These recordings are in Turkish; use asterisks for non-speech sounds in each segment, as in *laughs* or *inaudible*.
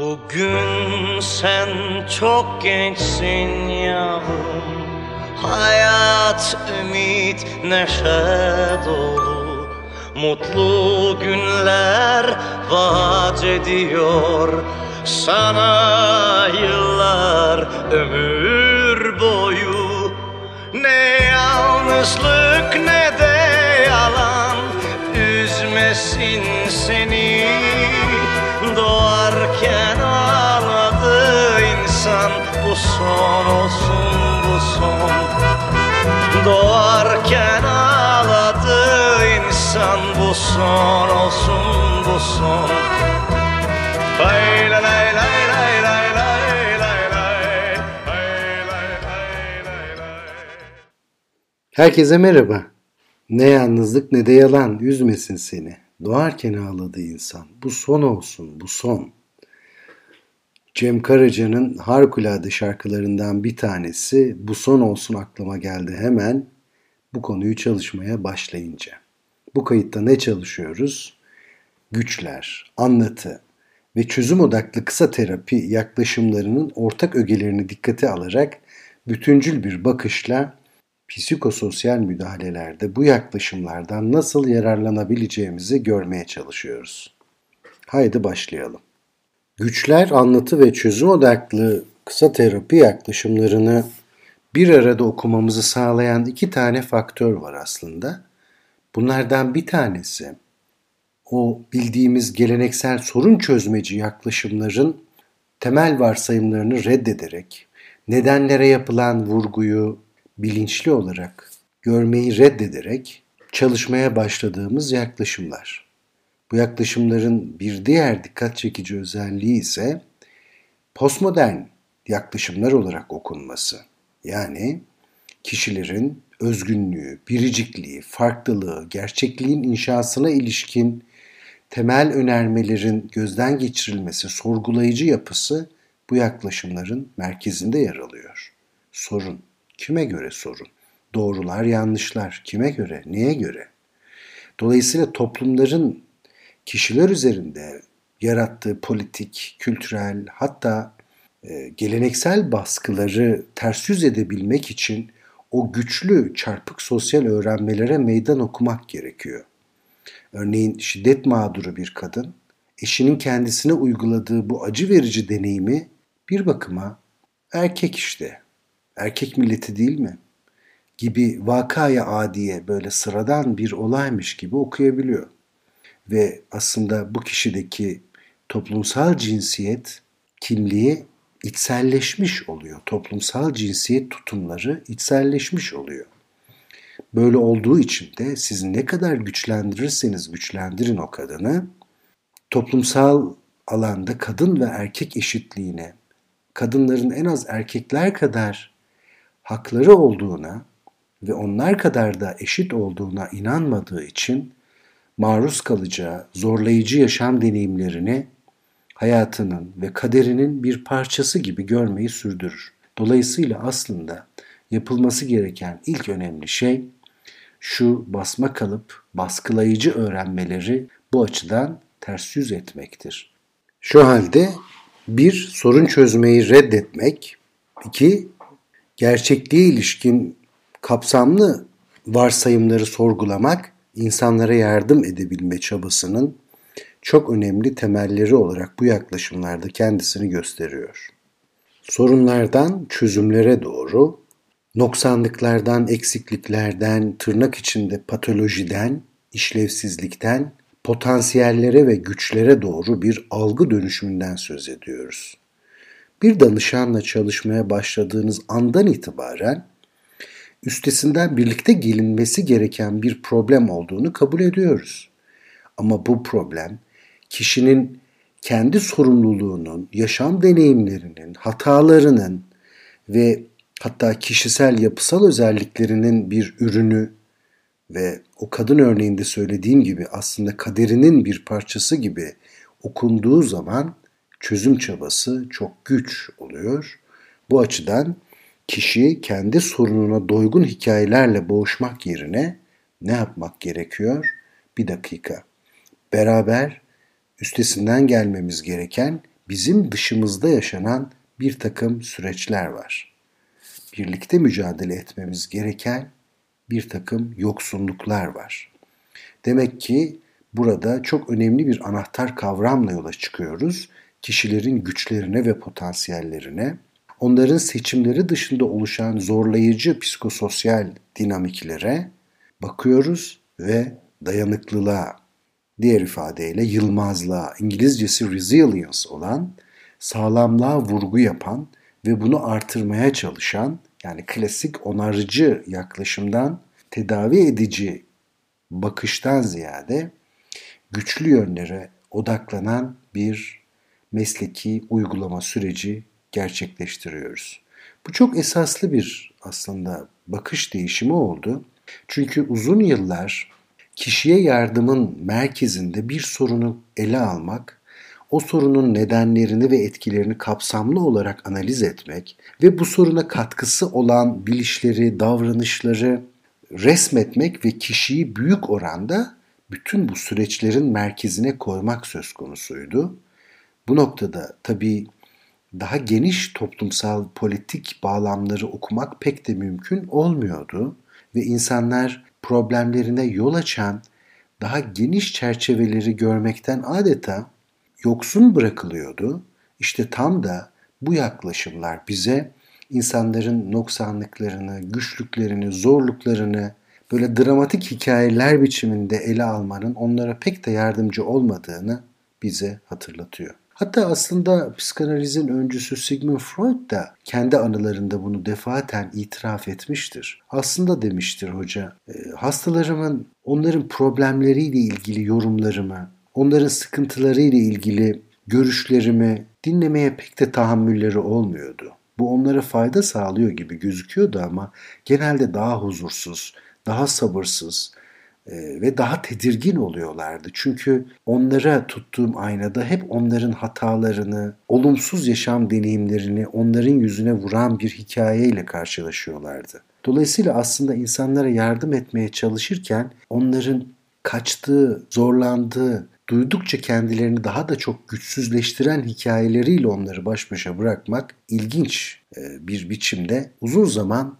Bugün sen çok gençsin yavrum. Hayat, ümit, neşe dolu. Mutlu günler vaat ediyor. Sana yıllar ömür boyu. Ne yalnızlık ne de yalan. Üzmesin son olsun bu son Doğarken ağladı insan bu son olsun bu son Herkese merhaba. Ne yalnızlık ne de yalan üzmesin seni. Doğarken ağladı insan. Bu son olsun, bu son. Cem Karaca'nın harikulade şarkılarından bir tanesi bu son olsun aklıma geldi hemen bu konuyu çalışmaya başlayınca. Bu kayıtta ne çalışıyoruz? Güçler, anlatı ve çözüm odaklı kısa terapi yaklaşımlarının ortak ögelerini dikkate alarak bütüncül bir bakışla psikososyal müdahalelerde bu yaklaşımlardan nasıl yararlanabileceğimizi görmeye çalışıyoruz. Haydi başlayalım. Güçler, anlatı ve çözüm odaklı kısa terapi yaklaşımlarını bir arada okumamızı sağlayan iki tane faktör var aslında. Bunlardan bir tanesi o bildiğimiz geleneksel sorun çözmeci yaklaşımların temel varsayımlarını reddederek nedenlere yapılan vurguyu bilinçli olarak görmeyi reddederek çalışmaya başladığımız yaklaşımlar. Bu yaklaşımların bir diğer dikkat çekici özelliği ise postmodern yaklaşımlar olarak okunması. Yani kişilerin özgünlüğü, biricikliği, farklılığı, gerçekliğin inşasına ilişkin temel önermelerin gözden geçirilmesi, sorgulayıcı yapısı bu yaklaşımların merkezinde yer alıyor. Sorun. Kime göre sorun? Doğrular, yanlışlar. Kime göre? Neye göre? Dolayısıyla toplumların kişiler üzerinde yarattığı politik, kültürel hatta e, geleneksel baskıları ters yüz edebilmek için o güçlü çarpık sosyal öğrenmelere meydan okumak gerekiyor. Örneğin şiddet mağduru bir kadın eşinin kendisine uyguladığı bu acı verici deneyimi bir bakıma erkek işte, erkek milleti değil mi? gibi vakaya adiye böyle sıradan bir olaymış gibi okuyabiliyor. Ve aslında bu kişideki toplumsal cinsiyet kimliği içselleşmiş oluyor. Toplumsal cinsiyet tutumları içselleşmiş oluyor. Böyle olduğu için de siz ne kadar güçlendirirseniz güçlendirin o kadını, toplumsal alanda kadın ve erkek eşitliğine, kadınların en az erkekler kadar hakları olduğuna ve onlar kadar da eşit olduğuna inanmadığı için maruz kalacağı zorlayıcı yaşam deneyimlerini hayatının ve kaderinin bir parçası gibi görmeyi sürdürür. Dolayısıyla aslında yapılması gereken ilk önemli şey şu basma kalıp baskılayıcı öğrenmeleri bu açıdan ters yüz etmektir. Şu halde bir sorun çözmeyi reddetmek, iki gerçekliğe ilişkin kapsamlı varsayımları sorgulamak insanlara yardım edebilme çabasının çok önemli temelleri olarak bu yaklaşımlarda kendisini gösteriyor. Sorunlardan çözümlere doğru, noksanlıklardan, eksikliklerden, tırnak içinde patolojiden, işlevsizlikten, potansiyellere ve güçlere doğru bir algı dönüşümünden söz ediyoruz. Bir danışanla çalışmaya başladığınız andan itibaren üstesinden birlikte gelinmesi gereken bir problem olduğunu kabul ediyoruz. Ama bu problem kişinin kendi sorumluluğunun, yaşam deneyimlerinin, hatalarının ve hatta kişisel yapısal özelliklerinin bir ürünü ve o kadın örneğinde söylediğim gibi aslında kaderinin bir parçası gibi okunduğu zaman çözüm çabası çok güç oluyor. Bu açıdan kişi kendi sorununa doygun hikayelerle boğuşmak yerine ne yapmak gerekiyor? Bir dakika. Beraber üstesinden gelmemiz gereken bizim dışımızda yaşanan bir takım süreçler var. Birlikte mücadele etmemiz gereken bir takım yoksunluklar var. Demek ki burada çok önemli bir anahtar kavramla yola çıkıyoruz. Kişilerin güçlerine ve potansiyellerine, onların seçimleri dışında oluşan zorlayıcı psikososyal dinamiklere bakıyoruz ve dayanıklılığa, diğer ifadeyle yılmazlığa, İngilizcesi resilience olan, sağlamlığa vurgu yapan ve bunu artırmaya çalışan, yani klasik onarıcı yaklaşımdan tedavi edici bakıştan ziyade güçlü yönlere odaklanan bir mesleki uygulama süreci gerçekleştiriyoruz. Bu çok esaslı bir aslında bakış değişimi oldu. Çünkü uzun yıllar kişiye yardımın merkezinde bir sorunu ele almak, o sorunun nedenlerini ve etkilerini kapsamlı olarak analiz etmek ve bu soruna katkısı olan bilişleri, davranışları resmetmek ve kişiyi büyük oranda bütün bu süreçlerin merkezine koymak söz konusuydu. Bu noktada tabii daha geniş toplumsal politik bağlamları okumak pek de mümkün olmuyordu ve insanlar problemlerine yol açan daha geniş çerçeveleri görmekten adeta yoksun bırakılıyordu. İşte tam da bu yaklaşımlar bize insanların noksanlıklarını, güçlüklerini, zorluklarını böyle dramatik hikayeler biçiminde ele almanın onlara pek de yardımcı olmadığını bize hatırlatıyor. Hatta aslında psikanalizin öncüsü Sigmund Freud da kendi anılarında bunu defaten itiraf etmiştir. Aslında demiştir hoca, e, hastalarımın onların problemleriyle ilgili yorumlarımı, onların sıkıntılarıyla ilgili görüşlerimi dinlemeye pek de tahammülleri olmuyordu. Bu onlara fayda sağlıyor gibi gözüküyordu ama genelde daha huzursuz, daha sabırsız, ee, ve daha tedirgin oluyorlardı. Çünkü onlara tuttuğum aynada hep onların hatalarını, olumsuz yaşam deneyimlerini onların yüzüne vuran bir hikayeyle karşılaşıyorlardı. Dolayısıyla aslında insanlara yardım etmeye çalışırken onların kaçtığı, zorlandığı, duydukça kendilerini daha da çok güçsüzleştiren hikayeleriyle onları baş başa bırakmak ilginç e, bir biçimde uzun zaman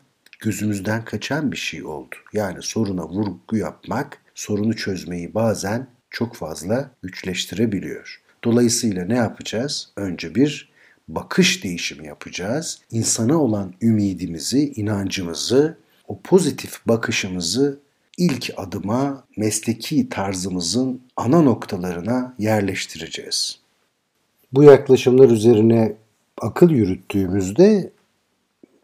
gözümüzden kaçan bir şey oldu. Yani soruna vurgu yapmak, sorunu çözmeyi bazen çok fazla güçleştirebiliyor. Dolayısıyla ne yapacağız? Önce bir bakış değişimi yapacağız. İnsana olan ümidimizi, inancımızı, o pozitif bakışımızı ilk adıma mesleki tarzımızın ana noktalarına yerleştireceğiz. Bu yaklaşımlar üzerine akıl yürüttüğümüzde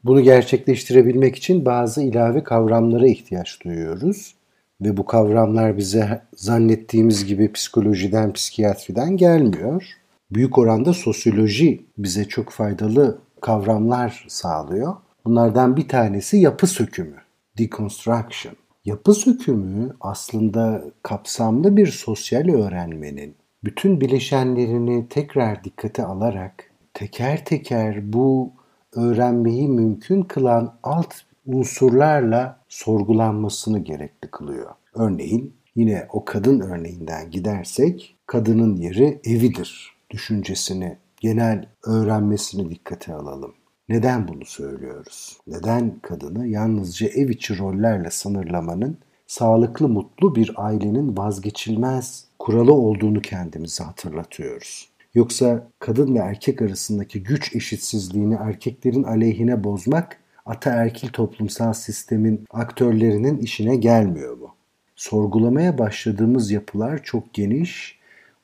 bunu gerçekleştirebilmek için bazı ilave kavramlara ihtiyaç duyuyoruz. Ve bu kavramlar bize zannettiğimiz gibi psikolojiden, psikiyatriden gelmiyor. Büyük oranda sosyoloji bize çok faydalı kavramlar sağlıyor. Bunlardan bir tanesi yapı sökümü, deconstruction. Yapı sökümü aslında kapsamlı bir sosyal öğrenmenin bütün bileşenlerini tekrar dikkate alarak teker teker bu öğrenmeyi mümkün kılan alt unsurlarla sorgulanmasını gerekli kılıyor. Örneğin yine o kadın örneğinden gidersek kadının yeri evidir düşüncesini, genel öğrenmesini dikkate alalım. Neden bunu söylüyoruz? Neden kadını yalnızca ev içi rollerle sınırlamanın sağlıklı mutlu bir ailenin vazgeçilmez kuralı olduğunu kendimize hatırlatıyoruz? Yoksa kadın ve erkek arasındaki güç eşitsizliğini erkeklerin aleyhine bozmak ataerkil toplumsal sistemin aktörlerinin işine gelmiyor mu? Sorgulamaya başladığımız yapılar çok geniş,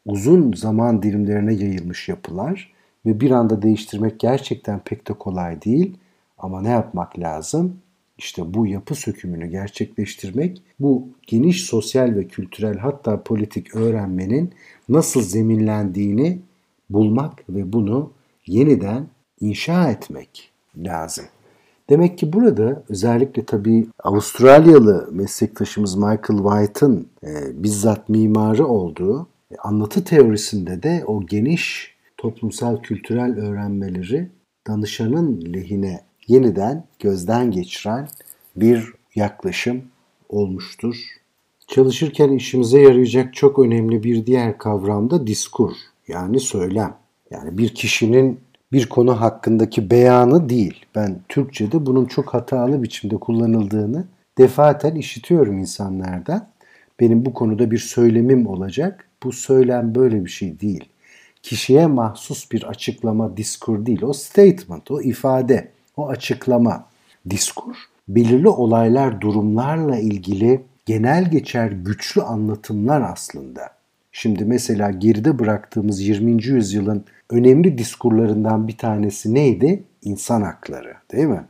uzun zaman dilimlerine yayılmış yapılar ve bir anda değiştirmek gerçekten pek de kolay değil. Ama ne yapmak lazım? İşte bu yapı sökümünü gerçekleştirmek, bu geniş sosyal ve kültürel hatta politik öğrenmenin nasıl zeminlendiğini bulmak ve bunu yeniden inşa etmek lazım. Demek ki burada özellikle tabii Avustralyalı meslektaşımız Michael White'ın e, bizzat mimarı olduğu e, anlatı teorisinde de o geniş toplumsal kültürel öğrenmeleri danışanın lehine yeniden gözden geçiren bir yaklaşım olmuştur. Çalışırken işimize yarayacak çok önemli bir diğer kavram da diskur yani söylem. Yani bir kişinin bir konu hakkındaki beyanı değil. Ben Türkçe'de bunun çok hatalı biçimde kullanıldığını defaten işitiyorum insanlardan. Benim bu konuda bir söylemim olacak. Bu söylem böyle bir şey değil. Kişiye mahsus bir açıklama, diskur değil. O statement, o ifade, o açıklama, diskur. Belirli olaylar, durumlarla ilgili genel geçer güçlü anlatımlar aslında. Şimdi mesela geride bıraktığımız 20. yüzyılın önemli diskurlarından bir tanesi neydi? İnsan hakları değil mi?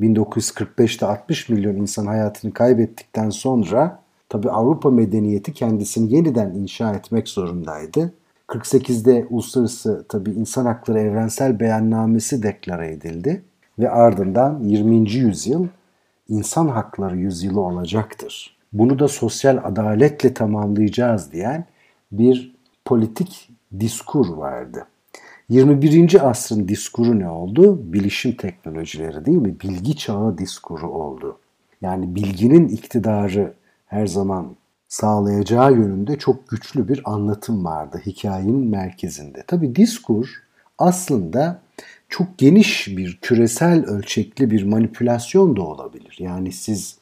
1945'te 60 milyon insan hayatını kaybettikten sonra tabi Avrupa medeniyeti kendisini yeniden inşa etmek zorundaydı. 48'de uluslararası tabi insan hakları evrensel beyannamesi deklare edildi ve ardından 20. yüzyıl insan hakları yüzyılı olacaktır. Bunu da sosyal adaletle tamamlayacağız diyen bir politik diskur vardı. 21. asrın diskuru ne oldu? Bilişim teknolojileri değil mi? Bilgi çağı diskuru oldu. Yani bilginin iktidarı her zaman sağlayacağı yönünde çok güçlü bir anlatım vardı hikayenin merkezinde. Tabi diskur aslında çok geniş bir küresel ölçekli bir manipülasyon da olabilir. Yani siz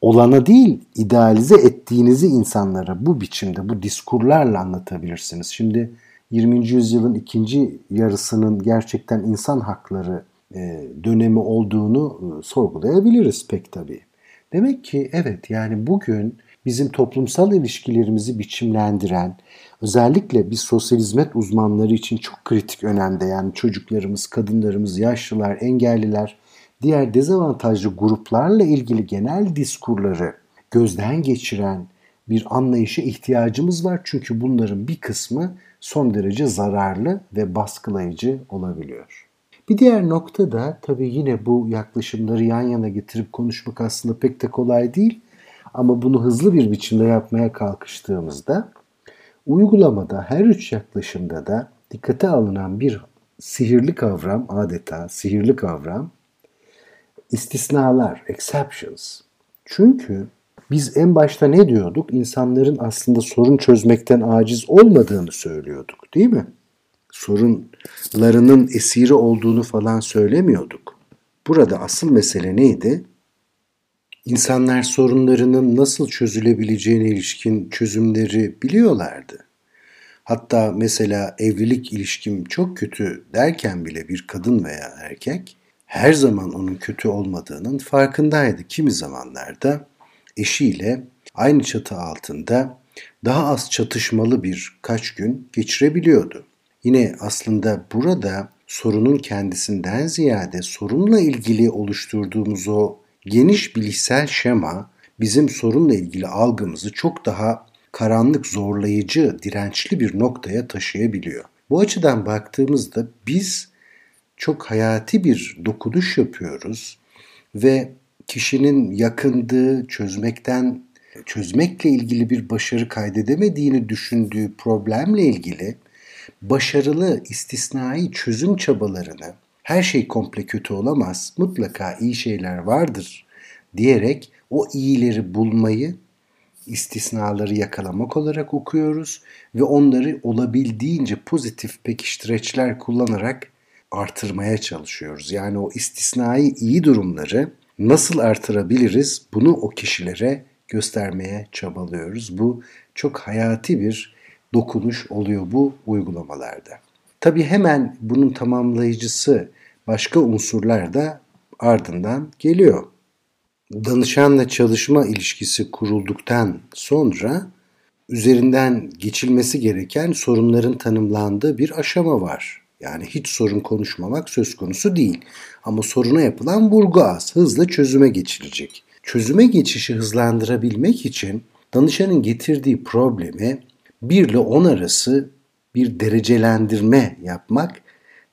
olana değil idealize ettiğinizi insanlara bu biçimde bu diskurlarla anlatabilirsiniz. Şimdi 20. yüzyılın ikinci yarısının gerçekten insan hakları e, dönemi olduğunu e, sorgulayabiliriz pek tabii. Demek ki evet yani bugün bizim toplumsal ilişkilerimizi biçimlendiren, özellikle biz sosyal hizmet uzmanları için çok kritik önemde yani çocuklarımız, kadınlarımız, yaşlılar, engelliler, diğer dezavantajlı gruplarla ilgili genel diskurları gözden geçiren bir anlayışa ihtiyacımız var. Çünkü bunların bir kısmı son derece zararlı ve baskılayıcı olabiliyor. Bir diğer nokta da tabii yine bu yaklaşımları yan yana getirip konuşmak aslında pek de kolay değil. Ama bunu hızlı bir biçimde yapmaya kalkıştığımızda uygulamada her üç yaklaşımda da dikkate alınan bir sihirli kavram adeta sihirli kavram istisnalar, exceptions. Çünkü biz en başta ne diyorduk? İnsanların aslında sorun çözmekten aciz olmadığını söylüyorduk değil mi? Sorunlarının esiri olduğunu falan söylemiyorduk. Burada asıl mesele neydi? İnsanlar sorunlarının nasıl çözülebileceğine ilişkin çözümleri biliyorlardı. Hatta mesela evlilik ilişkim çok kötü derken bile bir kadın veya erkek her zaman onun kötü olmadığının farkındaydı. Kimi zamanlarda eşiyle aynı çatı altında daha az çatışmalı bir kaç gün geçirebiliyordu. Yine aslında burada sorunun kendisinden ziyade sorunla ilgili oluşturduğumuz o geniş bilişsel şema bizim sorunla ilgili algımızı çok daha karanlık, zorlayıcı, dirençli bir noktaya taşıyabiliyor. Bu açıdan baktığımızda biz çok hayati bir dokunuş yapıyoruz ve kişinin yakındığı, çözmekten çözmekle ilgili bir başarı kaydedemediğini düşündüğü problemle ilgili başarılı istisnai çözüm çabalarını her şey komple kötü olamaz, mutlaka iyi şeyler vardır diyerek o iyileri bulmayı, istisnaları yakalamak olarak okuyoruz ve onları olabildiğince pozitif pekiştireçler kullanarak artırmaya çalışıyoruz. Yani o istisnai iyi durumları nasıl artırabiliriz bunu o kişilere göstermeye çabalıyoruz. Bu çok hayati bir dokunuş oluyor bu uygulamalarda. Tabi hemen bunun tamamlayıcısı başka unsurlar da ardından geliyor. Danışanla çalışma ilişkisi kurulduktan sonra üzerinden geçilmesi gereken sorunların tanımlandığı bir aşama var. Yani hiç sorun konuşmamak söz konusu değil. Ama soruna yapılan vurgu az, hızla çözüme geçilecek. Çözüme geçişi hızlandırabilmek için danışanın getirdiği problemi 1 ile 10 arası bir derecelendirme yapmak,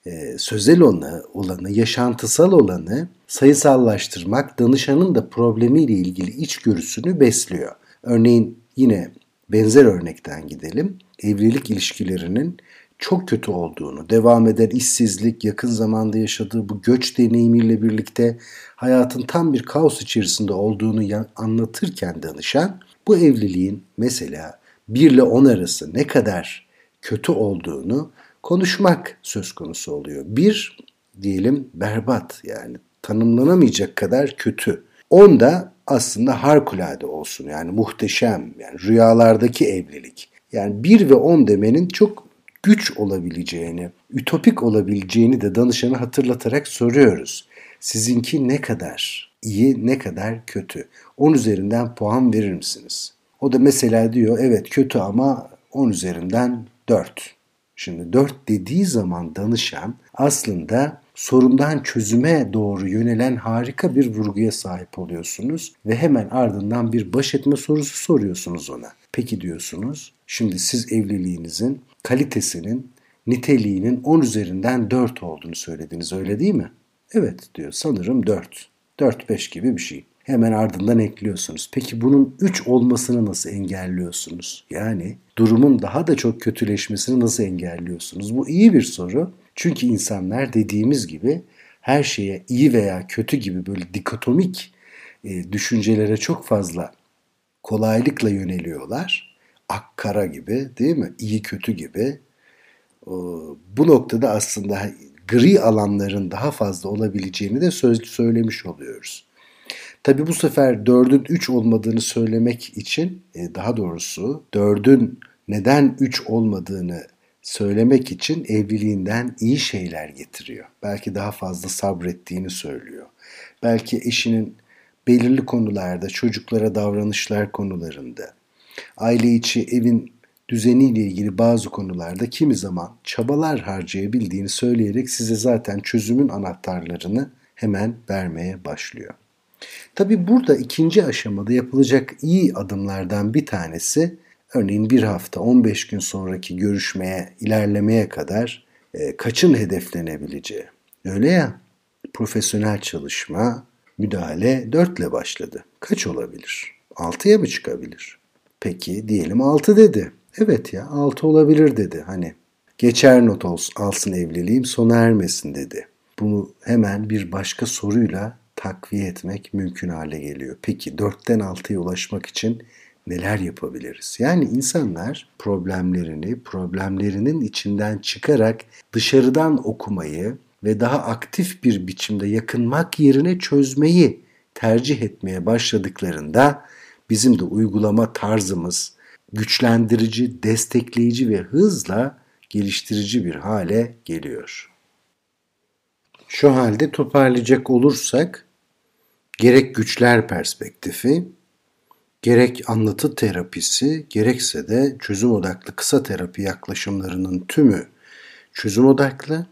e, sözel olanı, yaşantısal olanı sayısallaştırmak danışanın da problemiyle ilgili içgörüsünü besliyor. Örneğin yine benzer örnekten gidelim. Evlilik ilişkilerinin çok kötü olduğunu, devam eden işsizlik, yakın zamanda yaşadığı bu göç deneyimiyle birlikte hayatın tam bir kaos içerisinde olduğunu anlatırken danışan, bu evliliğin mesela 1 ile 10 arası ne kadar kötü olduğunu konuşmak söz konusu oluyor. Bir diyelim berbat yani tanımlanamayacak kadar kötü. On da aslında harikulade olsun yani muhteşem yani rüyalardaki evlilik. Yani bir ve on demenin çok güç olabileceğini, ütopik olabileceğini de danışana hatırlatarak soruyoruz. Sizinki ne kadar iyi, ne kadar kötü? 10 üzerinden puan verir misiniz? O da mesela diyor evet kötü ama 10 üzerinden 4. Şimdi 4 dediği zaman danışan aslında sorundan çözüme doğru yönelen harika bir vurguya sahip oluyorsunuz ve hemen ardından bir baş etme sorusu soruyorsunuz ona. Peki diyorsunuz, şimdi siz evliliğinizin kalitesinin, niteliğinin 10 üzerinden 4 olduğunu söylediniz öyle değil mi? Evet diyor sanırım 4. 4-5 gibi bir şey. Hemen ardından ekliyorsunuz. Peki bunun 3 olmasını nasıl engelliyorsunuz? Yani durumun daha da çok kötüleşmesini nasıl engelliyorsunuz? Bu iyi bir soru. Çünkü insanlar dediğimiz gibi her şeye iyi veya kötü gibi böyle dikotomik e, düşüncelere çok fazla kolaylıkla yöneliyorlar. Ak kara gibi değil mi? İyi kötü gibi. Bu noktada aslında gri alanların daha fazla olabileceğini de söz söylemiş oluyoruz. Tabi bu sefer 4'ün 3 olmadığını söylemek için e, daha doğrusu 4'ün neden 3 olmadığını söylemek için evliliğinden iyi şeyler getiriyor. Belki daha fazla sabrettiğini söylüyor. Belki eşinin belirli konularda, çocuklara davranışlar konularında, aile içi evin düzeniyle ilgili bazı konularda kimi zaman çabalar harcayabildiğini söyleyerek size zaten çözümün anahtarlarını hemen vermeye başlıyor. Tabi burada ikinci aşamada yapılacak iyi adımlardan bir tanesi örneğin bir hafta 15 gün sonraki görüşmeye ilerlemeye kadar e, kaçın hedeflenebileceği. Öyle ya profesyonel çalışma, müdahale 4 ile başladı. Kaç olabilir? 6'ya mı çıkabilir? Peki diyelim 6 dedi. Evet ya 6 olabilir dedi. Hani geçer not olsun, alsın evliliğim sona ermesin dedi. Bunu hemen bir başka soruyla takviye etmek mümkün hale geliyor. Peki 4'ten 6'ya ulaşmak için neler yapabiliriz? Yani insanlar problemlerini, problemlerinin içinden çıkarak dışarıdan okumayı ve daha aktif bir biçimde yakınmak yerine çözmeyi tercih etmeye başladıklarında bizim de uygulama tarzımız güçlendirici, destekleyici ve hızla geliştirici bir hale geliyor. Şu halde toparlayacak olursak gerek güçler perspektifi, gerek anlatı terapisi, gerekse de çözüm odaklı kısa terapi yaklaşımlarının tümü çözüm odaklı,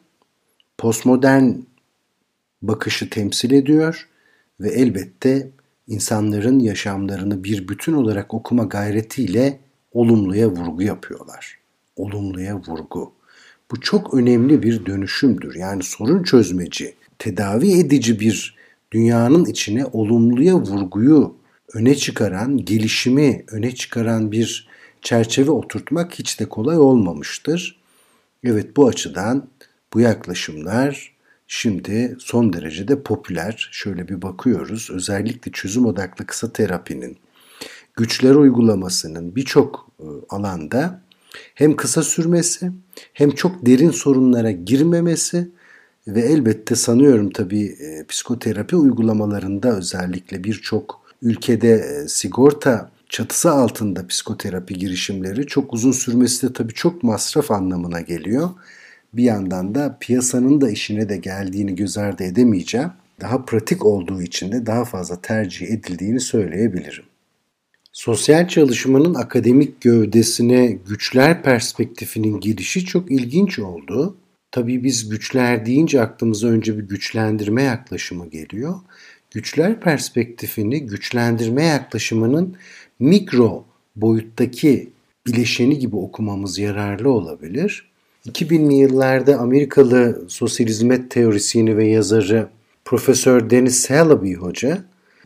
postmodern bakışı temsil ediyor ve elbette insanların yaşamlarını bir bütün olarak okuma gayretiyle olumluya vurgu yapıyorlar. Olumluya vurgu. Bu çok önemli bir dönüşümdür. Yani sorun çözmeci, tedavi edici bir dünyanın içine olumluya vurguyu öne çıkaran, gelişimi öne çıkaran bir çerçeve oturtmak hiç de kolay olmamıştır. Evet bu açıdan bu yaklaşımlar şimdi son derecede popüler. Şöyle bir bakıyoruz. Özellikle çözüm odaklı kısa terapinin, güçler uygulamasının birçok e, alanda hem kısa sürmesi hem çok derin sorunlara girmemesi ve elbette sanıyorum tabii e, psikoterapi uygulamalarında özellikle birçok ülkede e, sigorta çatısı altında psikoterapi girişimleri çok uzun sürmesi de tabii çok masraf anlamına geliyor. Bir yandan da piyasanın da işine de geldiğini göz ardı edemeyeceğim. Daha pratik olduğu için de daha fazla tercih edildiğini söyleyebilirim. Sosyal çalışmanın akademik gövdesine güçler perspektifinin girişi çok ilginç oldu. Tabii biz güçler deyince aklımıza önce bir güçlendirme yaklaşımı geliyor. Güçler perspektifini güçlendirme yaklaşımının mikro boyuttaki bileşeni gibi okumamız yararlı olabilir. 2000'li yıllarda Amerikalı sosyal hizmet teorisyeni ve yazarı Profesör Dennis Halaby Hoca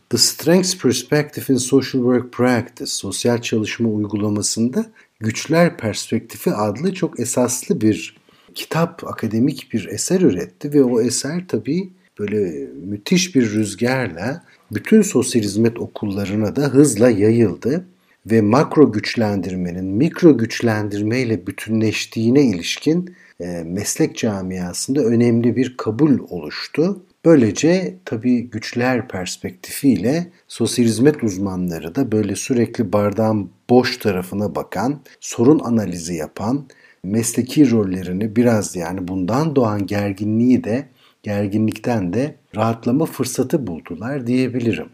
The Strengths Perspective in Social Work Practice, sosyal çalışma uygulamasında Güçler Perspektifi adlı çok esaslı bir kitap, akademik bir eser üretti ve o eser tabii böyle müthiş bir rüzgarla bütün sosyal hizmet okullarına da hızla yayıldı ve makro güçlendirmenin mikro güçlendirme ile bütünleştiğine ilişkin e, meslek camiasında önemli bir kabul oluştu. Böylece tabii güçler perspektifiyle sosyal hizmet uzmanları da böyle sürekli bardağın boş tarafına bakan, sorun analizi yapan, mesleki rollerini biraz yani bundan doğan gerginliği de gerginlikten de rahatlama fırsatı buldular diyebilirim.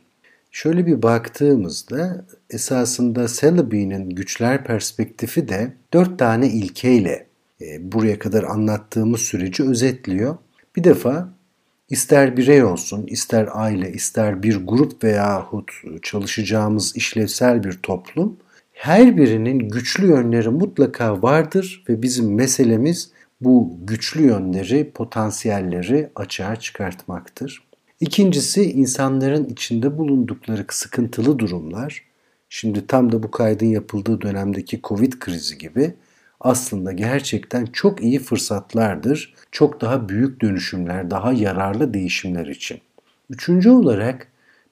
Şöyle bir baktığımızda esasında Celeby'nin güçler perspektifi de dört tane ilkeyle e, buraya kadar anlattığımız süreci özetliyor. Bir defa ister birey olsun, ister aile, ister bir grup veyahut çalışacağımız işlevsel bir toplum her birinin güçlü yönleri mutlaka vardır ve bizim meselemiz bu güçlü yönleri, potansiyelleri açığa çıkartmaktır. İkincisi insanların içinde bulundukları sıkıntılı durumlar. Şimdi tam da bu kaydın yapıldığı dönemdeki Covid krizi gibi aslında gerçekten çok iyi fırsatlardır. Çok daha büyük dönüşümler, daha yararlı değişimler için. Üçüncü olarak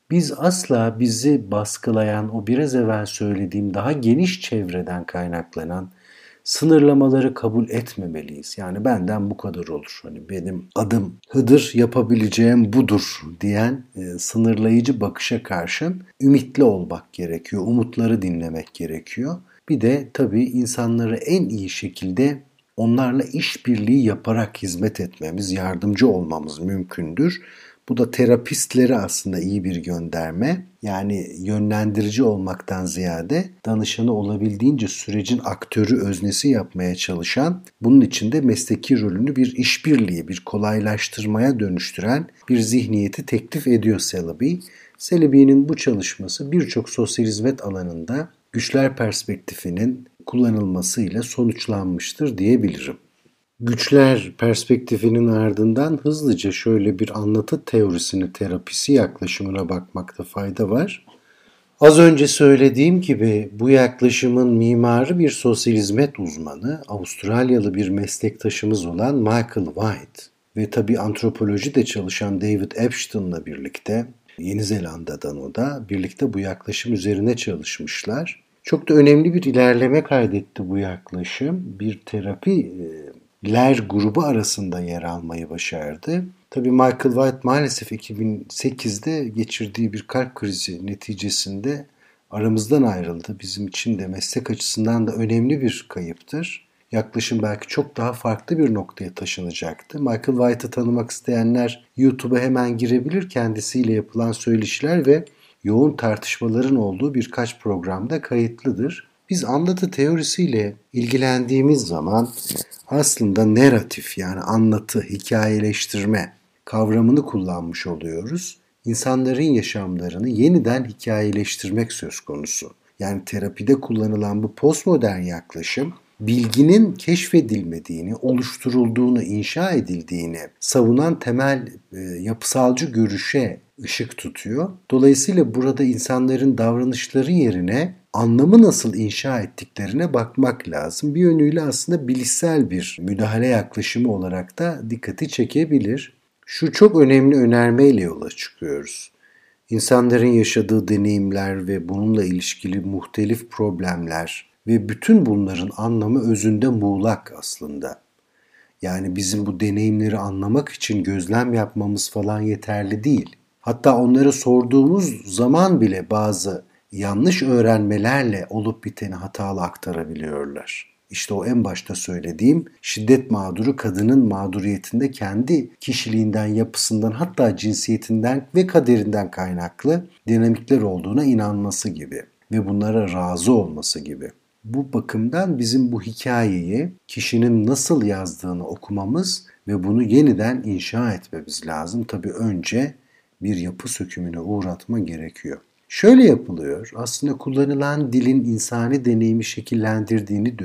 biz asla bizi baskılayan o biraz evvel söylediğim daha geniş çevreden kaynaklanan sınırlamaları kabul etmemeliyiz. Yani benden bu kadar olur. Hani benim adım Hıdır yapabileceğim budur diyen e, sınırlayıcı bakışa karşın ümitli olmak gerekiyor. Umutları dinlemek gerekiyor. Bir de tabii insanları en iyi şekilde onlarla işbirliği yaparak hizmet etmemiz, yardımcı olmamız mümkündür. Bu da terapistleri aslında iyi bir gönderme. Yani yönlendirici olmaktan ziyade danışanı olabildiğince sürecin aktörü öznesi yapmaya çalışan, bunun içinde mesleki rolünü bir işbirliği, bir kolaylaştırmaya dönüştüren bir zihniyeti teklif ediyor Celebi. Celebi'nin bu çalışması birçok sosyal hizmet alanında güçler perspektifinin kullanılmasıyla sonuçlanmıştır diyebilirim. Güçler perspektifinin ardından hızlıca şöyle bir anlatı teorisini terapisi yaklaşımına bakmakta fayda var. Az önce söylediğim gibi bu yaklaşımın mimarı bir sosyal hizmet uzmanı, Avustralyalı bir meslektaşımız olan Michael White ve tabi antropolojide çalışan David Epstein'la birlikte Yeni Zelanda'dan o da birlikte bu yaklaşım üzerine çalışmışlar. Çok da önemli bir ilerleme kaydetti bu yaklaşım. Bir terapi e, ler grubu arasında yer almayı başardı. Tabii Michael White maalesef 2008'de geçirdiği bir kalp krizi neticesinde aramızdan ayrıldı. Bizim için de meslek açısından da önemli bir kayıptır. Yaklaşım belki çok daha farklı bir noktaya taşınacaktı. Michael White'ı tanımak isteyenler YouTube'a hemen girebilir. Kendisiyle yapılan söyleşiler ve yoğun tartışmaların olduğu birkaç programda kayıtlıdır. Biz anlatı teorisiyle ilgilendiğimiz zaman aslında narratif yani anlatı, hikayeleştirme kavramını kullanmış oluyoruz. İnsanların yaşamlarını yeniden hikayeleştirmek söz konusu. Yani terapide kullanılan bu postmodern yaklaşım bilginin keşfedilmediğini, oluşturulduğunu, inşa edildiğini savunan temel e, yapısalcı görüşe ışık tutuyor. Dolayısıyla burada insanların davranışları yerine anlamı nasıl inşa ettiklerine bakmak lazım. Bir yönüyle aslında bilişsel bir müdahale yaklaşımı olarak da dikkati çekebilir. Şu çok önemli önermeyle yola çıkıyoruz. İnsanların yaşadığı deneyimler ve bununla ilişkili muhtelif problemler ve bütün bunların anlamı özünde muğlak aslında. Yani bizim bu deneyimleri anlamak için gözlem yapmamız falan yeterli değil. Hatta onlara sorduğumuz zaman bile bazı yanlış öğrenmelerle olup biteni hatalı aktarabiliyorlar. İşte o en başta söylediğim şiddet mağduru kadının mağduriyetinde kendi kişiliğinden, yapısından hatta cinsiyetinden ve kaderinden kaynaklı dinamikler olduğuna inanması gibi ve bunlara razı olması gibi. Bu bakımdan bizim bu hikayeyi kişinin nasıl yazdığını okumamız ve bunu yeniden inşa etmemiz lazım. Tabii önce bir yapı sökümüne uğratma gerekiyor. Şöyle yapılıyor. Aslında kullanılan dilin insani deneyimi şekillendirdiğini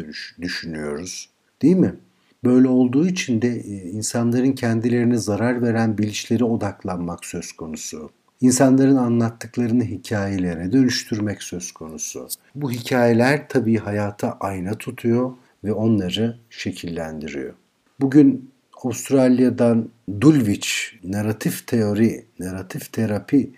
düşünüyoruz. Değil mi? Böyle olduğu için de e, insanların kendilerine zarar veren bilişlere odaklanmak söz konusu. İnsanların anlattıklarını hikayelere dönüştürmek söz konusu. Bu hikayeler tabii hayata ayna tutuyor ve onları şekillendiriyor. Bugün Avustralya'dan Dulwich narratif teori, narratif terapi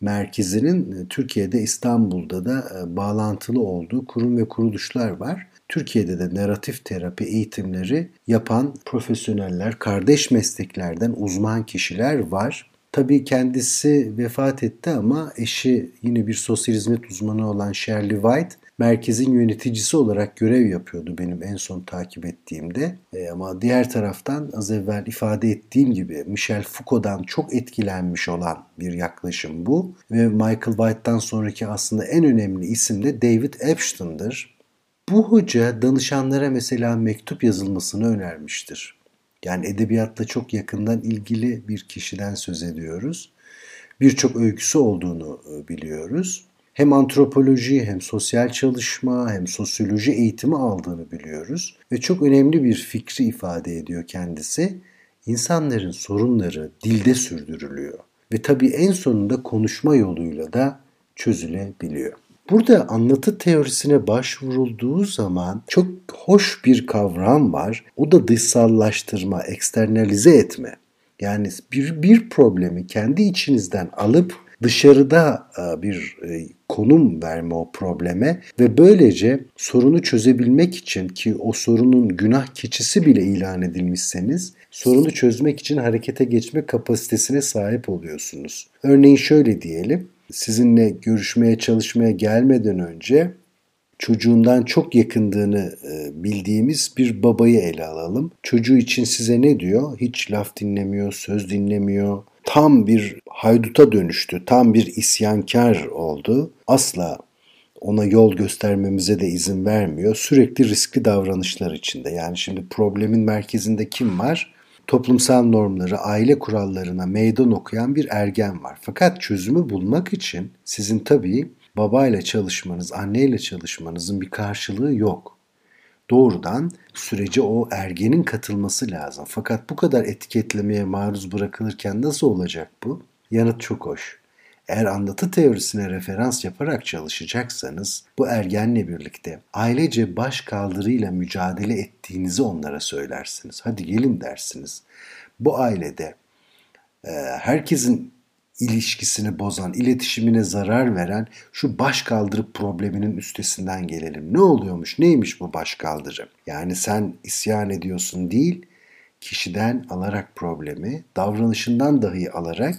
merkezinin e, Türkiye'de İstanbul'da da e, bağlantılı olduğu kurum ve kuruluşlar var. Türkiye'de de narratif terapi eğitimleri yapan profesyoneller, kardeş mesleklerden uzman kişiler var. Tabii kendisi vefat etti ama eşi yine bir sosyal hizmet uzmanı olan Shirley White merkezin yöneticisi olarak görev yapıyordu benim en son takip ettiğimde. E, ama diğer taraftan az evvel ifade ettiğim gibi Michel Foucault'dan çok etkilenmiş olan bir yaklaşım bu. Ve Michael White'dan sonraki aslında en önemli isim de David Epstein'dir. Bu hoca danışanlara mesela mektup yazılmasını önermiştir. Yani edebiyatla çok yakından ilgili bir kişiden söz ediyoruz. Birçok öyküsü olduğunu e, biliyoruz. Hem antropoloji hem sosyal çalışma hem sosyoloji eğitimi aldığını biliyoruz. Ve çok önemli bir fikri ifade ediyor kendisi. İnsanların sorunları dilde sürdürülüyor. Ve tabii en sonunda konuşma yoluyla da çözülebiliyor. Burada anlatı teorisine başvurulduğu zaman çok hoş bir kavram var. O da dışsallaştırma, eksternalize etme. Yani bir, bir problemi kendi içinizden alıp dışarıda e, bir e, konum verme o probleme ve böylece sorunu çözebilmek için ki o sorunun günah keçisi bile ilan edilmişseniz sorunu çözmek için harekete geçme kapasitesine sahip oluyorsunuz. Örneğin şöyle diyelim sizinle görüşmeye çalışmaya gelmeden önce çocuğundan çok yakındığını e, bildiğimiz bir babayı ele alalım. Çocuğu için size ne diyor? Hiç laf dinlemiyor, söz dinlemiyor. Tam bir hayduta dönüştü, tam bir isyankar oldu. Asla ona yol göstermemize de izin vermiyor. Sürekli riskli davranışlar içinde. Yani şimdi problemin merkezinde kim var? toplumsal normları, aile kurallarına meydan okuyan bir ergen var. Fakat çözümü bulmak için sizin tabii babayla çalışmanız, anneyle çalışmanızın bir karşılığı yok. Doğrudan sürece o ergenin katılması lazım. Fakat bu kadar etiketlemeye maruz bırakılırken nasıl olacak bu? Yanıt çok hoş. Eğer anlatı teorisine referans yaparak çalışacaksanız bu ergenle birlikte ailece baş kaldırıyla mücadele ettiğinizi onlara söylersiniz. Hadi gelin dersiniz. Bu ailede herkesin ilişkisini bozan, iletişimine zarar veren şu baş kaldırı probleminin üstesinden gelelim. Ne oluyormuş, neymiş bu baş kaldırı? Yani sen isyan ediyorsun değil, kişiden alarak problemi, davranışından dahi alarak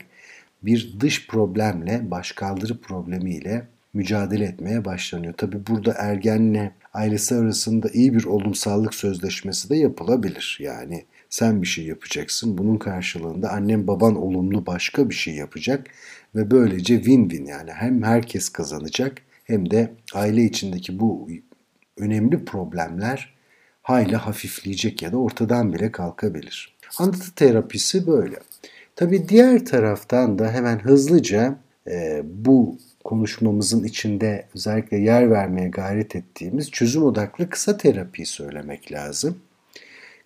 bir dış problemle, başkaldırı problemiyle mücadele etmeye başlanıyor. Tabi burada ergenle ailesi arasında iyi bir olumsallık sözleşmesi de yapılabilir. Yani sen bir şey yapacaksın. Bunun karşılığında annem baban olumlu başka bir şey yapacak ve böylece win-win yani hem herkes kazanacak hem de aile içindeki bu önemli problemler hayli hafifleyecek ya da ortadan bile kalkabilir. Anlatı terapisi böyle. Tabi diğer taraftan da hemen hızlıca e, bu konuşmamızın içinde özellikle yer vermeye gayret ettiğimiz çözüm odaklı kısa terapiyi söylemek lazım.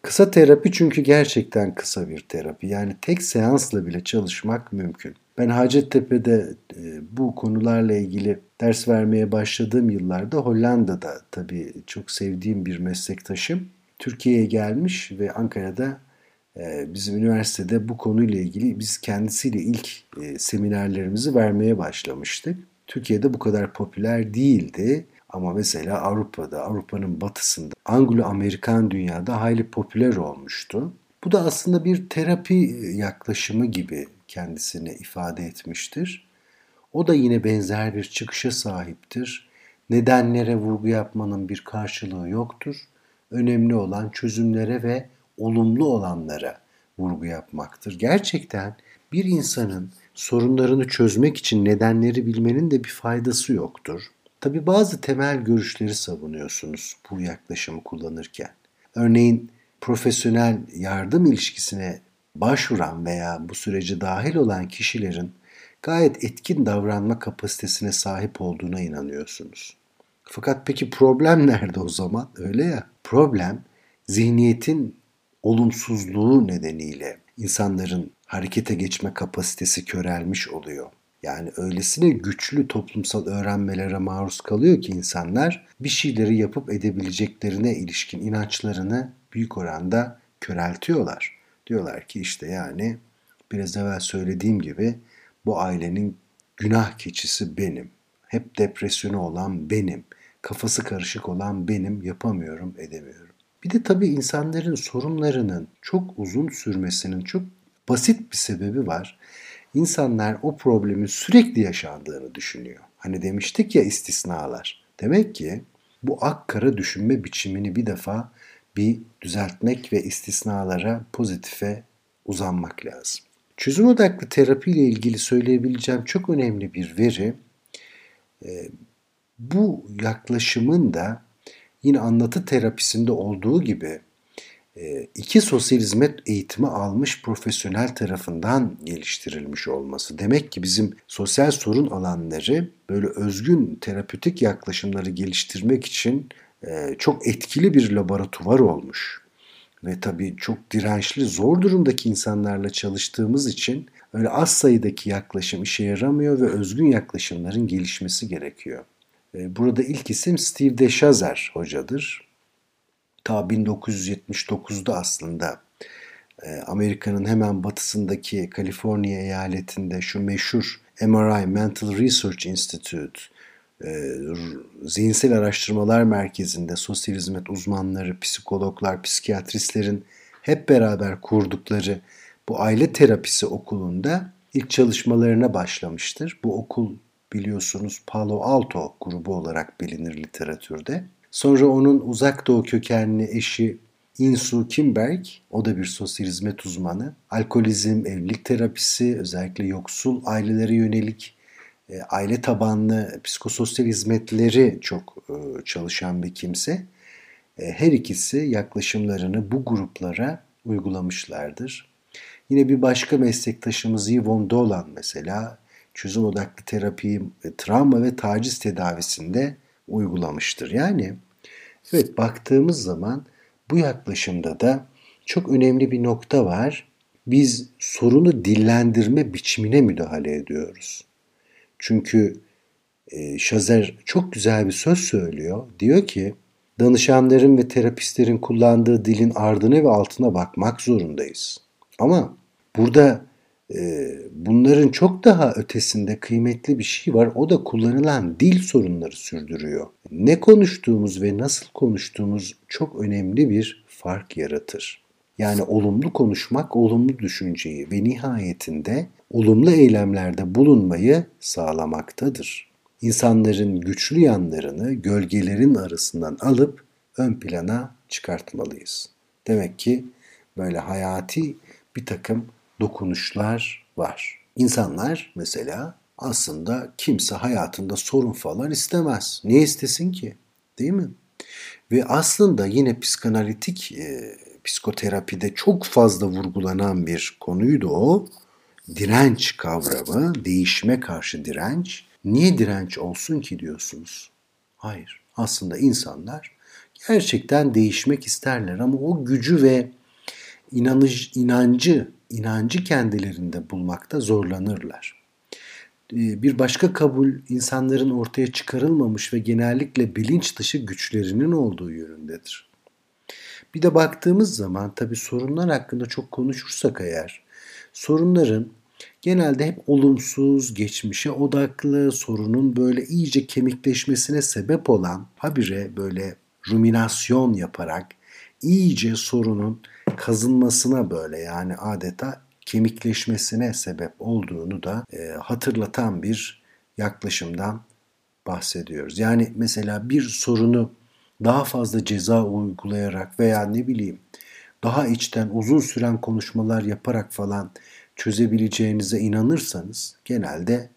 Kısa terapi çünkü gerçekten kısa bir terapi. Yani tek seansla bile çalışmak mümkün. Ben Hacettepe'de e, bu konularla ilgili ders vermeye başladığım yıllarda Hollanda'da tabii çok sevdiğim bir meslektaşım Türkiye'ye gelmiş ve Ankara'da ee, bizim üniversitede bu konuyla ilgili biz kendisiyle ilk e, seminerlerimizi vermeye başlamıştık. Türkiye'de bu kadar popüler değildi ama mesela Avrupa'da, Avrupa'nın batısında, Anglo-Amerikan dünyada hayli popüler olmuştu. Bu da aslında bir terapi yaklaşımı gibi kendisini ifade etmiştir. O da yine benzer bir çıkışa sahiptir. Nedenlere vurgu yapmanın bir karşılığı yoktur. Önemli olan çözümlere ve olumlu olanlara vurgu yapmaktır. Gerçekten bir insanın sorunlarını çözmek için nedenleri bilmenin de bir faydası yoktur. Tabi bazı temel görüşleri savunuyorsunuz bu yaklaşımı kullanırken. Örneğin profesyonel yardım ilişkisine başvuran veya bu sürece dahil olan kişilerin gayet etkin davranma kapasitesine sahip olduğuna inanıyorsunuz. Fakat peki problem *laughs* nerede o zaman? Öyle ya. Problem zihniyetin olumsuzluğu nedeniyle insanların harekete geçme kapasitesi körelmiş oluyor. Yani öylesine güçlü toplumsal öğrenmelere maruz kalıyor ki insanlar bir şeyleri yapıp edebileceklerine ilişkin inançlarını büyük oranda köreltiyorlar. Diyorlar ki işte yani biraz evvel söylediğim gibi bu ailenin günah keçisi benim. Hep depresyonu olan benim. Kafası karışık olan benim. Yapamıyorum, edemiyorum. Bir de tabii insanların sorunlarının çok uzun sürmesinin çok basit bir sebebi var. İnsanlar o problemin sürekli yaşandığını düşünüyor. Hani demiştik ya istisnalar. Demek ki bu ak kara düşünme biçimini bir defa bir düzeltmek ve istisnalara, pozitife uzanmak lazım. Çözüm odaklı terapi ile ilgili söyleyebileceğim çok önemli bir veri. E, bu yaklaşımın da yine anlatı terapisinde olduğu gibi iki sosyal hizmet eğitimi almış profesyonel tarafından geliştirilmiş olması. Demek ki bizim sosyal sorun alanları böyle özgün terapötik yaklaşımları geliştirmek için e, çok etkili bir laboratuvar olmuş. Ve tabii çok dirençli, zor durumdaki insanlarla çalıştığımız için öyle az sayıdaki yaklaşım işe yaramıyor ve özgün yaklaşımların gelişmesi gerekiyor. E, burada ilk isim Steve DeShazer hocadır. Ta 1979'da aslında e, Amerika'nın hemen batısındaki Kaliforniya eyaletinde şu meşhur MRI Mental Research Institute e, zihinsel araştırmalar merkezinde sosyal hizmet uzmanları, psikologlar, psikiyatristlerin hep beraber kurdukları bu aile terapisi okulunda ilk çalışmalarına başlamıştır. Bu okul biliyorsunuz Palo Alto grubu olarak bilinir literatürde. Sonra onun uzak doğu kökenli eşi Insu Kimberg, o da bir sosyal hizmet uzmanı. Alkolizm, evlilik terapisi, özellikle yoksul ailelere yönelik e, aile tabanlı psikososyal hizmetleri çok e, çalışan bir kimse. E, her ikisi yaklaşımlarını bu gruplara uygulamışlardır. Yine bir başka meslektaşımız Yvonne Dolan mesela çözüm odaklı terapiyi travma ve taciz tedavisinde uygulamıştır. Yani evet baktığımız zaman bu yaklaşımda da çok önemli bir nokta var. Biz sorunu dillendirme biçimine müdahale ediyoruz. Çünkü e, Şazer çok güzel bir söz söylüyor. Diyor ki danışanların ve terapistlerin kullandığı dilin ardına ve altına bakmak zorundayız. Ama burada bunların çok daha ötesinde kıymetli bir şey var. O da kullanılan dil sorunları sürdürüyor. Ne konuştuğumuz ve nasıl konuştuğumuz çok önemli bir fark yaratır. Yani olumlu konuşmak olumlu düşünceyi ve nihayetinde olumlu eylemlerde bulunmayı sağlamaktadır. İnsanların güçlü yanlarını gölgelerin arasından alıp ön plana çıkartmalıyız. Demek ki böyle hayati bir takım dokunuşlar var. İnsanlar mesela aslında kimse hayatında sorun falan istemez. Niye istesin ki? Değil mi? Ve aslında yine psikanalitik e, psikoterapide çok fazla vurgulanan bir konuydu o. Direnç kavramı, değişime karşı direnç. Niye direnç olsun ki diyorsunuz? Hayır. Aslında insanlar gerçekten değişmek isterler ama o gücü ve inanış, inancı, inancı kendilerinde bulmakta zorlanırlar. Ee, bir başka kabul insanların ortaya çıkarılmamış ve genellikle bilinç dışı güçlerinin olduğu yönündedir. Bir de baktığımız zaman tabi sorunlar hakkında çok konuşursak eğer sorunların genelde hep olumsuz, geçmişe odaklı, sorunun böyle iyice kemikleşmesine sebep olan habire böyle ruminasyon yaparak iyice sorunun kazınmasına böyle yani adeta kemikleşmesine sebep olduğunu da e, hatırlatan bir yaklaşımdan bahsediyoruz. Yani mesela bir sorunu daha fazla ceza uygulayarak veya ne bileyim daha içten uzun süren konuşmalar yaparak falan çözebileceğinize inanırsanız genelde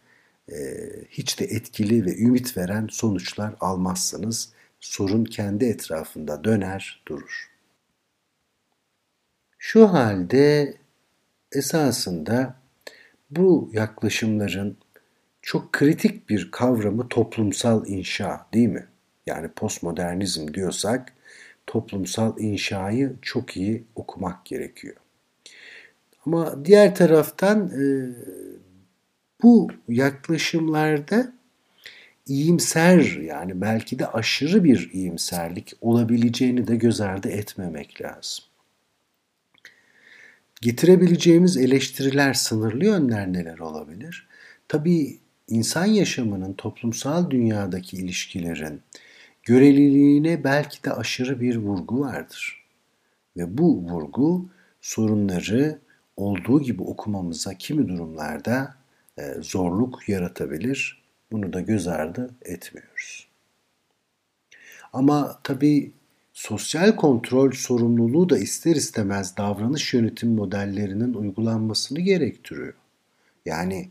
e, hiç de etkili ve ümit veren sonuçlar almazsınız. Sorun kendi etrafında döner durur. Şu halde esasında bu yaklaşımların çok kritik bir kavramı toplumsal inşa değil mi? Yani postmodernizm diyorsak toplumsal inşayı çok iyi okumak gerekiyor. Ama diğer taraftan e, bu yaklaşımlarda iyimser yani belki de aşırı bir iyimserlik olabileceğini de göz ardı etmemek lazım. Getirebileceğimiz eleştiriler, sınırlı yönler neler olabilir? Tabii insan yaşamının toplumsal dünyadaki ilişkilerin göreliliğine belki de aşırı bir vurgu vardır. Ve bu vurgu sorunları olduğu gibi okumamıza kimi durumlarda e, zorluk yaratabilir. Bunu da göz ardı etmiyoruz. Ama tabii sosyal kontrol sorumluluğu da ister istemez davranış yönetim modellerinin uygulanmasını gerektiriyor. Yani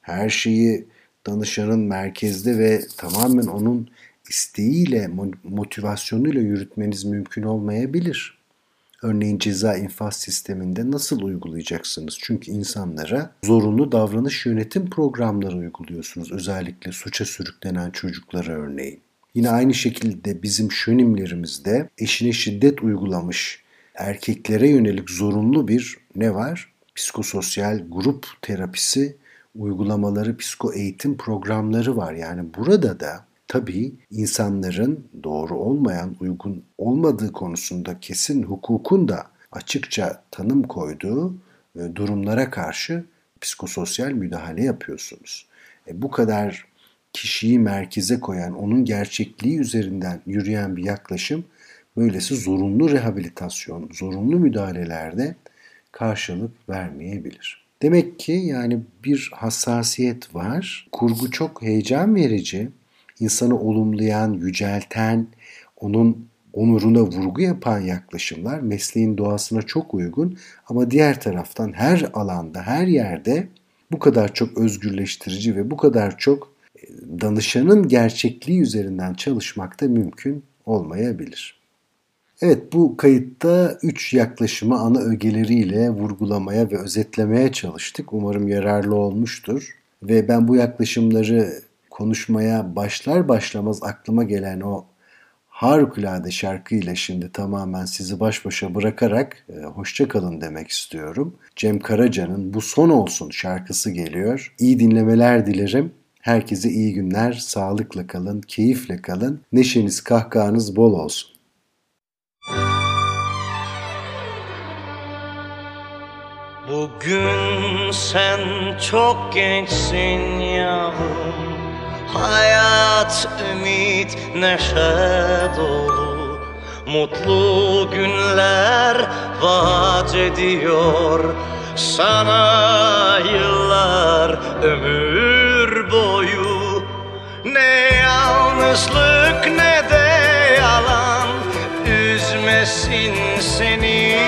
her şeyi danışanın merkezde ve tamamen onun isteğiyle, motivasyonuyla yürütmeniz mümkün olmayabilir. Örneğin ceza infaz sisteminde nasıl uygulayacaksınız? Çünkü insanlara zorunlu davranış yönetim programları uyguluyorsunuz. Özellikle suça sürüklenen çocuklara örneğin. Yine aynı şekilde bizim şönimlerimizde eşine şiddet uygulamış erkeklere yönelik zorunlu bir ne var? Psikososyal grup terapisi uygulamaları, psiko eğitim programları var. Yani burada da tabii insanların doğru olmayan, uygun olmadığı konusunda kesin hukukun da açıkça tanım koyduğu e, durumlara karşı psikososyal müdahale yapıyorsunuz. E, bu kadar kişiyi merkeze koyan, onun gerçekliği üzerinden yürüyen bir yaklaşım böylesi zorunlu rehabilitasyon, zorunlu müdahalelerde karşılık vermeyebilir. Demek ki yani bir hassasiyet var. Kurgu çok heyecan verici insanı olumlayan, yücelten, onun onuruna vurgu yapan yaklaşımlar mesleğin doğasına çok uygun ama diğer taraftan her alanda, her yerde bu kadar çok özgürleştirici ve bu kadar çok danışanın gerçekliği üzerinden çalışmak da mümkün olmayabilir. Evet bu kayıtta üç yaklaşımı ana ögeleriyle vurgulamaya ve özetlemeye çalıştık. Umarım yararlı olmuştur. Ve ben bu yaklaşımları konuşmaya başlar başlamaz aklıma gelen o harikulade şarkıyla şimdi tamamen sizi baş başa bırakarak e, hoşça kalın demek istiyorum. Cem Karaca'nın Bu Son Olsun şarkısı geliyor. İyi dinlemeler dilerim. Herkese iyi günler, sağlıkla kalın, keyifle kalın, neşeniz kahkahanız bol olsun. Bugün sen çok gençsin yavrum. Hayat, ümit, neşe dolu. Mutlu günler vaat ediyor. Sana yıllar ömür boyu. Ne yalnızlık ne de yalan. Üzmesin seni.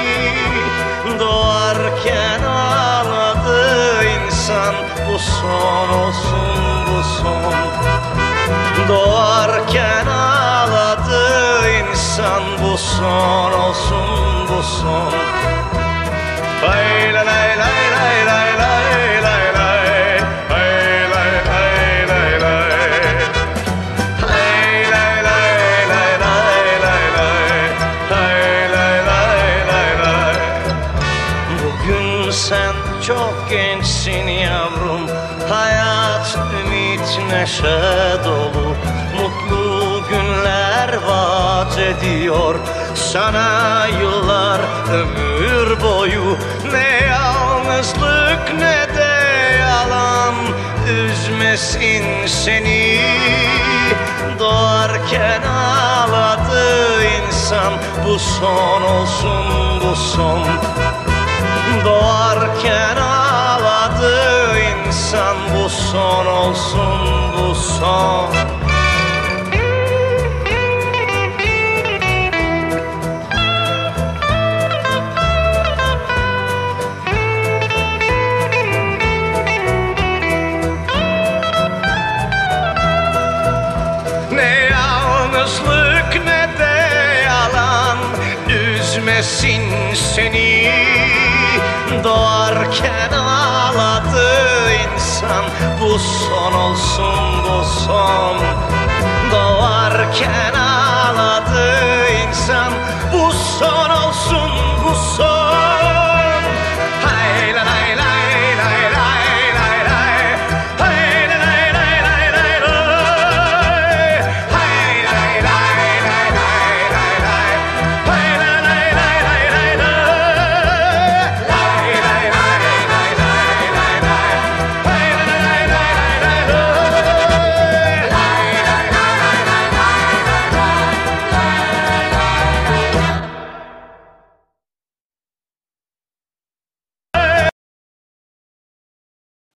Doğarken ağladı insan. Bu son olsun bu son. Doğarken ağladı insan. Bu son olsun bu son neşe dolu Mutlu günler vaat ediyor. Sana yıllar ömür boyu Ne yalnızlık ne de yalan Üzmesin seni. Doğarken ağladı insan Bu son olsun bu son. Doğarken ağladı insan bu son olsun son Ne yalnızlık ne de yalan Üzmesin seni. Doğarken ağladı insan Bu son olsun bu son. Doğarken ağladı insan. Bu son olsun bu son